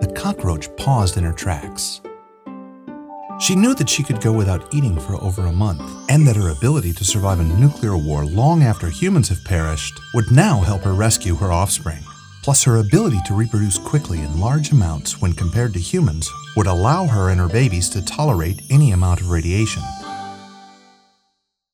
the cockroach paused in her tracks. She knew that she could go without eating for over a month, and that her ability to survive a nuclear war long after humans have perished would now help her rescue her offspring. Plus, her ability to reproduce quickly in large amounts when compared to humans would allow her and her babies to tolerate any amount of radiation.